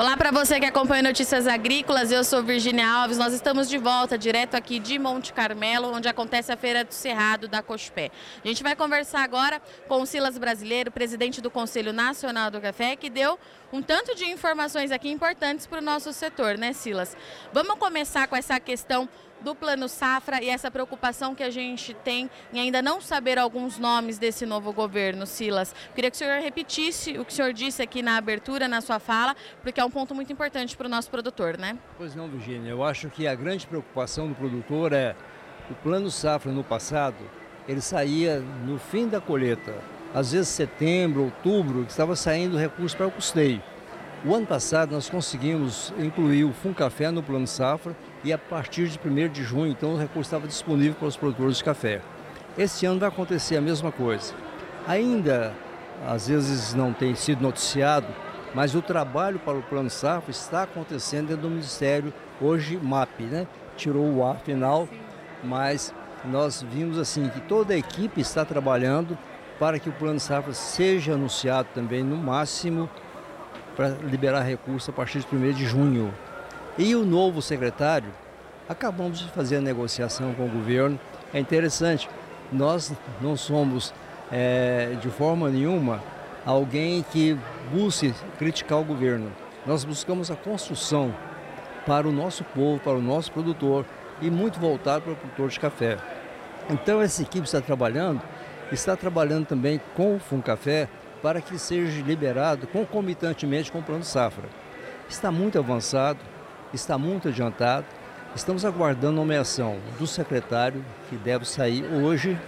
Olá para você que acompanha Notícias Agrícolas, eu sou Virginia Alves. Nós estamos de volta direto aqui de Monte Carmelo, onde acontece a Feira do Cerrado da Cospé. A gente vai conversar agora com o Silas Brasileiro, presidente do Conselho Nacional do Café, que deu um tanto de informações aqui importantes para o nosso setor, né, Silas? Vamos começar com essa questão do Plano Safra e essa preocupação que a gente tem em ainda não saber alguns nomes desse novo governo, Silas. Queria que o senhor repetisse o que o senhor disse aqui na abertura, na sua fala, porque é um ponto muito importante para o nosso produtor, né? Pois não, Virginia. Eu acho que a grande preocupação do produtor é o Plano Safra no passado, ele saía no fim da colheita, às vezes setembro, outubro, que estava saindo recurso para o custeio. O ano passado nós conseguimos incluir o Funcafé no Plano Safra e a partir de 1 de junho, então, o recurso estava disponível para os produtores de café. Este ano vai acontecer a mesma coisa. Ainda, às vezes, não tem sido noticiado, mas o trabalho para o Plano Safra está acontecendo dentro do Ministério, hoje MAP, né? Tirou o A final, mas nós vimos assim que toda a equipe está trabalhando para que o Plano Safra seja anunciado também no máximo para liberar recursos a partir de 1 de junho. E o novo secretário, acabamos de fazer a negociação com o governo. É interessante, nós não somos é, de forma nenhuma alguém que busque criticar o governo. Nós buscamos a construção para o nosso povo, para o nosso produtor e muito voltado para o produtor de café. Então essa equipe está trabalhando, está trabalhando também com o Funcafé para que seja liberado concomitantemente com o Plano Safra. Está muito avançado, está muito adiantado. Estamos aguardando a nomeação do secretário, que deve sair hoje,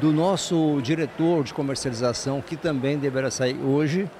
do nosso diretor de comercialização, que também deverá sair hoje,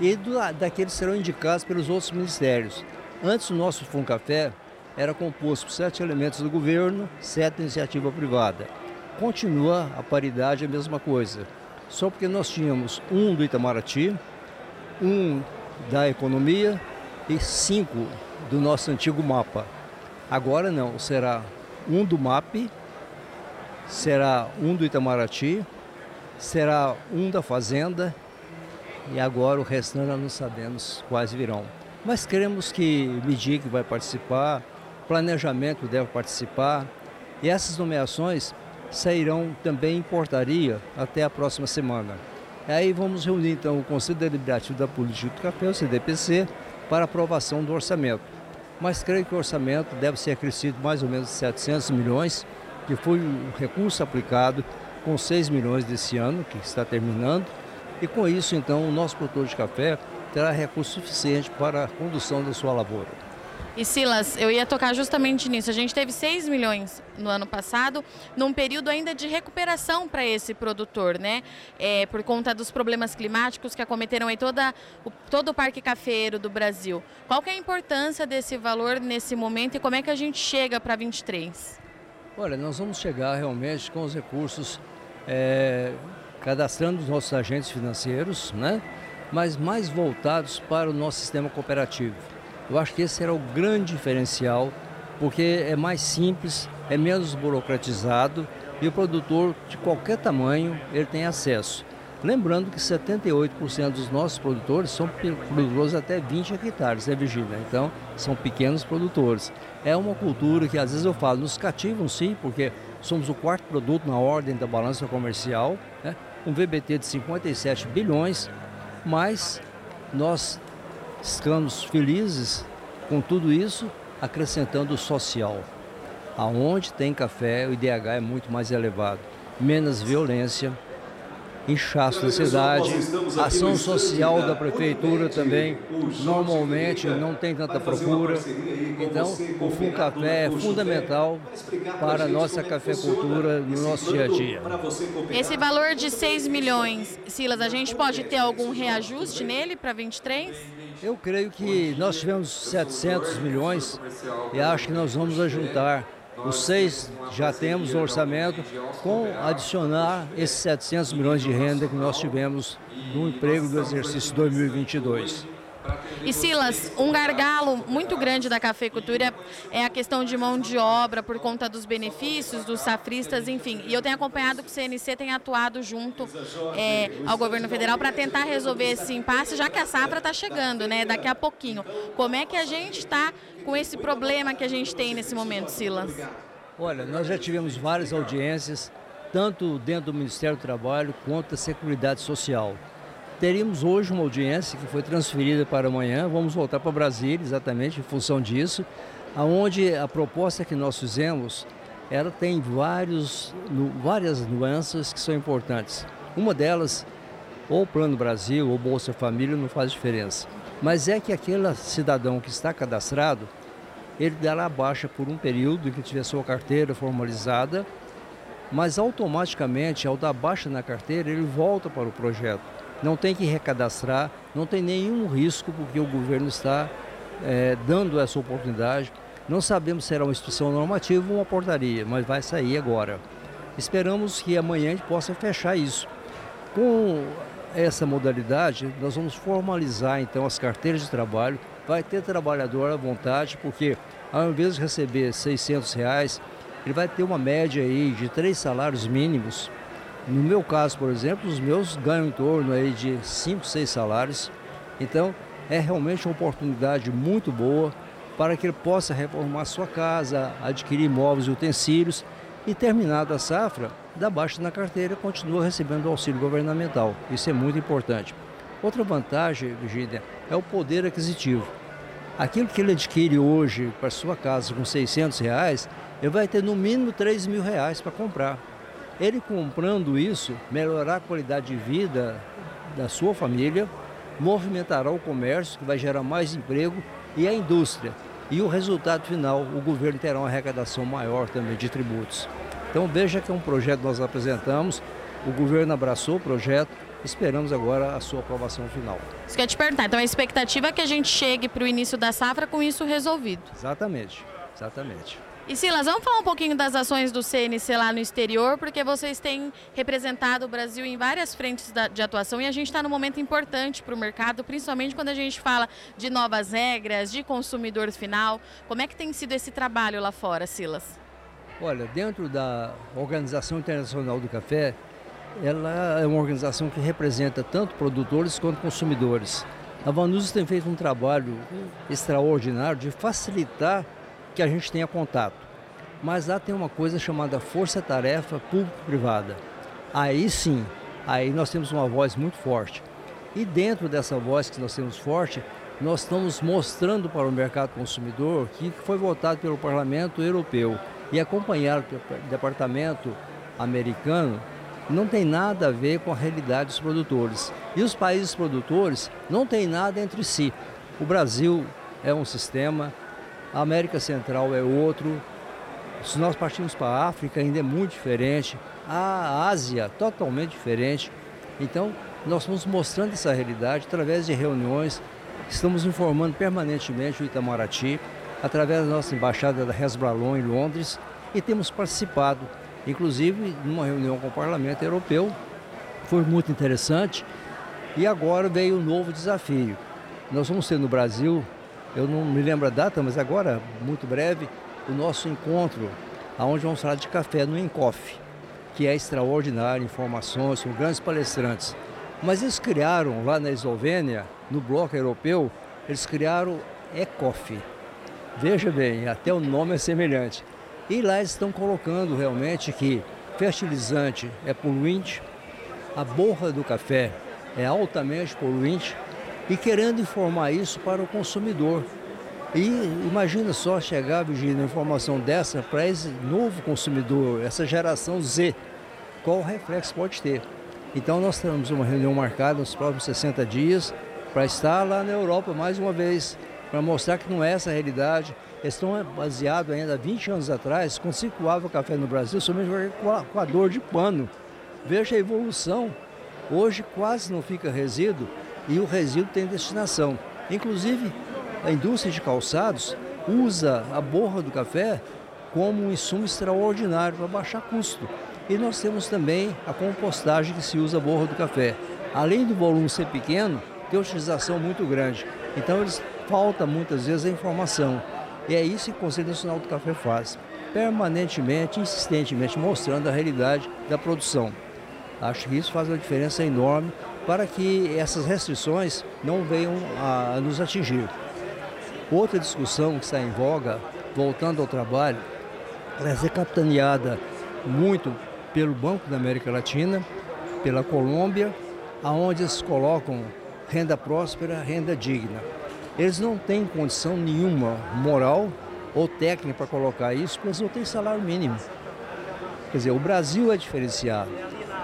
e do, daqueles que serão indicados pelos outros ministérios. Antes, o nosso Funcafé era composto por sete elementos do governo, sete iniciativa privada. Continua a paridade a mesma coisa, só porque nós tínhamos um do Itamaraty, um da economia e cinco do nosso antigo mapa. Agora não, será um do MAP, será um do Itamaraty, será um da Fazenda e agora o restante nós não sabemos quais virão. Mas queremos que MIDIC vai participar, planejamento deve participar e essas nomeações sairão também em portaria até a próxima semana. Aí vamos reunir então o Conselho Deliberativo da Política do Café, o CDPC, para aprovação do orçamento mas creio que o orçamento deve ser acrescido mais ou menos 700 milhões, que foi o recurso aplicado com 6 milhões desse ano, que está terminando, e com isso, então, o nosso produtor de café terá recurso suficiente para a condução da sua lavoura. E Silas, eu ia tocar justamente nisso. A gente teve 6 milhões no ano passado, num período ainda de recuperação para esse produtor, né? É, por conta dos problemas climáticos que acometeram aí toda, o, todo o parque cafeiro do Brasil. Qual é a importância desse valor nesse momento e como é que a gente chega para 23? Olha, nós vamos chegar realmente com os recursos é, cadastrando os nossos agentes financeiros, né? mas mais voltados para o nosso sistema cooperativo. Eu acho que esse será o grande diferencial, porque é mais simples, é menos burocratizado e o produtor de qualquer tamanho ele tem acesso. Lembrando que 78% dos nossos produtores são produtores até 20 hectares, né, Virgínia? Então, são pequenos produtores. É uma cultura que às vezes eu falo, nos cativam sim, porque somos o quarto produto na ordem da balança comercial, né? um VBT de 57 bilhões, mas nós Estamos felizes com tudo isso, acrescentando o social. Aonde tem café, o IDH é muito mais elevado. Menos violência, inchaço da cidade, ação social da prefeitura também, normalmente não tem tanta procura. Então, o Fundo Café é fundamental para a nossa cafeicultura no nosso dia a dia. Esse valor de 6 milhões, Silas, a gente pode ter algum reajuste nele para 23? Eu creio que nós tivemos 700 milhões e acho que nós vamos ajuntar os seis já temos no orçamento, com adicionar esses 700 milhões de renda que nós tivemos no emprego do exercício 2022. E Silas, um gargalo muito grande da cafeicultura é a questão de mão de obra por conta dos benefícios dos safristas, enfim. E eu tenho acompanhado que o CNC tem atuado junto é, ao governo federal para tentar resolver esse impasse, já que a safra está chegando, né? Daqui a pouquinho. Como é que a gente está com esse problema que a gente tem nesse momento, Silas? Olha, nós já tivemos várias audiências, tanto dentro do Ministério do Trabalho quanto da Seguridade Social. Teríamos hoje uma audiência que foi transferida para amanhã, vamos voltar para Brasília exatamente em função disso, aonde a proposta que nós fizemos, ela tem vários, várias nuances que são importantes. Uma delas, ou Plano Brasil ou Bolsa Família não faz diferença, mas é que aquele cidadão que está cadastrado, ele dará baixa por um período em que tiver sua carteira formalizada, mas automaticamente, ao dar baixa na carteira, ele volta para o projeto não tem que recadastrar, não tem nenhum risco, porque o governo está é, dando essa oportunidade. Não sabemos se será uma instituição normativa ou uma portaria, mas vai sair agora. Esperamos que amanhã a gente possa fechar isso. Com essa modalidade, nós vamos formalizar então as carteiras de trabalho. Vai ter trabalhador à vontade, porque ao invés de receber 600 reais, ele vai ter uma média aí de três salários mínimos no meu caso, por exemplo, os meus ganham em torno aí de 5, 6 salários. Então, é realmente uma oportunidade muito boa para que ele possa reformar sua casa, adquirir móveis e utensílios e, terminada a safra, da baixa na carteira, continua recebendo o auxílio governamental. Isso é muito importante. Outra vantagem, Virginia, é o poder aquisitivo. Aquilo que ele adquire hoje para sua casa com 600 reais, ele vai ter no mínimo 3 mil reais para comprar. Ele comprando isso, melhorar a qualidade de vida da sua família, movimentará o comércio, que vai gerar mais emprego, e a indústria. E o resultado final, o governo terá uma arrecadação maior também de tributos. Então veja que é um projeto que nós apresentamos, o governo abraçou o projeto, esperamos agora a sua aprovação final. Isso quer te perguntar, então a expectativa é que a gente chegue para o início da safra com isso resolvido. Exatamente, exatamente. E Silas, vamos falar um pouquinho das ações do CNC lá no exterior, porque vocês têm representado o Brasil em várias frentes de atuação e a gente está num momento importante para o mercado, principalmente quando a gente fala de novas regras, de consumidor final. Como é que tem sido esse trabalho lá fora, Silas? Olha, dentro da Organização Internacional do Café, ela é uma organização que representa tanto produtores quanto consumidores. A Vanusa tem feito um trabalho extraordinário de facilitar que a gente tenha contato. Mas lá tem uma coisa chamada força-tarefa público-privada. Aí sim, aí nós temos uma voz muito forte. E dentro dessa voz que nós temos forte, nós estamos mostrando para o mercado consumidor que foi votado pelo Parlamento Europeu e acompanhado pelo Departamento Americano não tem nada a ver com a realidade dos produtores. E os países produtores não têm nada entre si. O Brasil é um sistema, a América Central é outro. Se nós partimos para a África, ainda é muito diferente. A Ásia, totalmente diferente. Então, nós estamos mostrando essa realidade através de reuniões. Estamos informando permanentemente o Itamaraty, através da nossa embaixada da Hezbollah em Londres, e temos participado, inclusive, numa reunião com o Parlamento Europeu. Foi muito interessante. E agora veio um novo desafio. Nós vamos ter no Brasil eu não me lembro a data, mas agora, muito breve, o nosso encontro, aonde vamos falar de café no Encof, que é extraordinário, informações, são grandes palestrantes. Mas eles criaram lá na Eslovênia, no bloco europeu, eles criaram ECOF. Veja bem, até o nome é semelhante. E lá eles estão colocando realmente que fertilizante é poluinte, a borra do café é altamente poluinte e querendo informar isso para o consumidor. E imagina só chegar, Virginia, informação dessa para esse novo consumidor, essa geração Z, qual reflexo pode ter. Então nós temos uma reunião marcada nos próximos 60 dias para estar lá na Europa mais uma vez, para mostrar que não é essa a realidade. Eles estão baseados ainda há 20 anos atrás, quando circulava o café no Brasil, somente com a dor de pano. Veja a evolução. Hoje quase não fica resíduo e o resíduo tem destinação. Inclusive, a indústria de calçados usa a borra do café como um insumo extraordinário para baixar custo. E nós temos também a compostagem que se usa a borra do café. Além do volume ser pequeno, tem utilização muito grande. Então eles falta muitas vezes a informação. E é isso que o Conselho Nacional do Café faz, permanentemente, insistentemente mostrando a realidade da produção. Acho que isso faz uma diferença enorme para que essas restrições não venham a nos atingir. Outra discussão que está em voga, voltando ao trabalho, ela é capitaneada muito pelo Banco da América Latina, pela Colômbia, aonde eles colocam renda próspera, renda digna. Eles não têm condição nenhuma moral ou técnica para colocar isso, porque eles não têm salário mínimo. Quer dizer, o Brasil é diferenciado.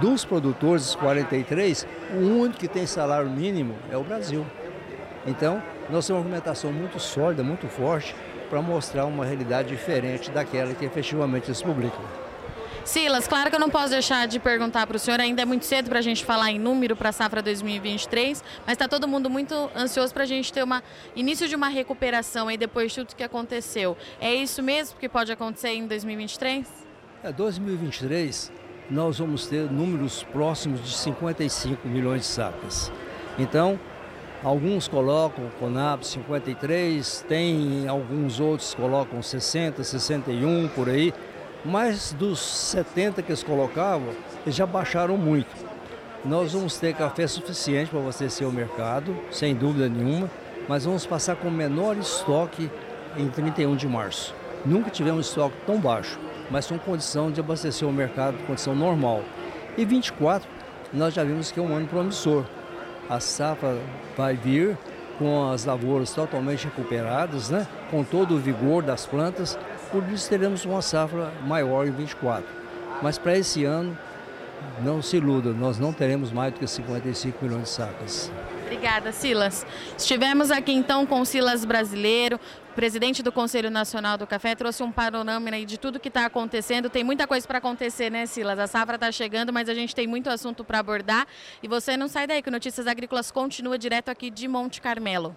Dos produtores 43, o único que tem salário mínimo é o Brasil. Então, nós temos uma argumentação muito sólida, muito forte, para mostrar uma realidade diferente daquela que efetivamente eles publicam. Silas, claro que eu não posso deixar de perguntar para o senhor, ainda é muito cedo para a gente falar em número para a safra 2023, mas está todo mundo muito ansioso para a gente ter um início de uma recuperação aí depois de tudo que aconteceu. É isso mesmo que pode acontecer em 2023? É, 2023 nós vamos ter números próximos de 55 milhões de sacas. Então, alguns colocam Conab 53, tem alguns outros colocam 60, 61 por aí. Mas dos 70 que eles colocavam, eles já baixaram muito. Nós vamos ter café suficiente para abastecer o mercado, sem dúvida nenhuma, mas vamos passar com menor estoque em 31 de março. Nunca tivemos estoque tão baixo, mas com condição de abastecer o mercado, condição normal. E 24, nós já vimos que é um ano promissor. A safra vai vir com as lavouras totalmente recuperadas, né? com todo o vigor das plantas, por isso teremos uma safra maior em 24. Mas para esse ano, não se iluda, nós não teremos mais do que 55 milhões de sacas. Obrigada, Silas. Estivemos aqui então com o Silas Brasileiro, presidente do Conselho Nacional do Café, trouxe um panorama aí de tudo que está acontecendo. Tem muita coisa para acontecer, né, Silas? A safra está chegando, mas a gente tem muito assunto para abordar. E você não sai daí, que Notícias Agrícolas continua direto aqui de Monte Carmelo.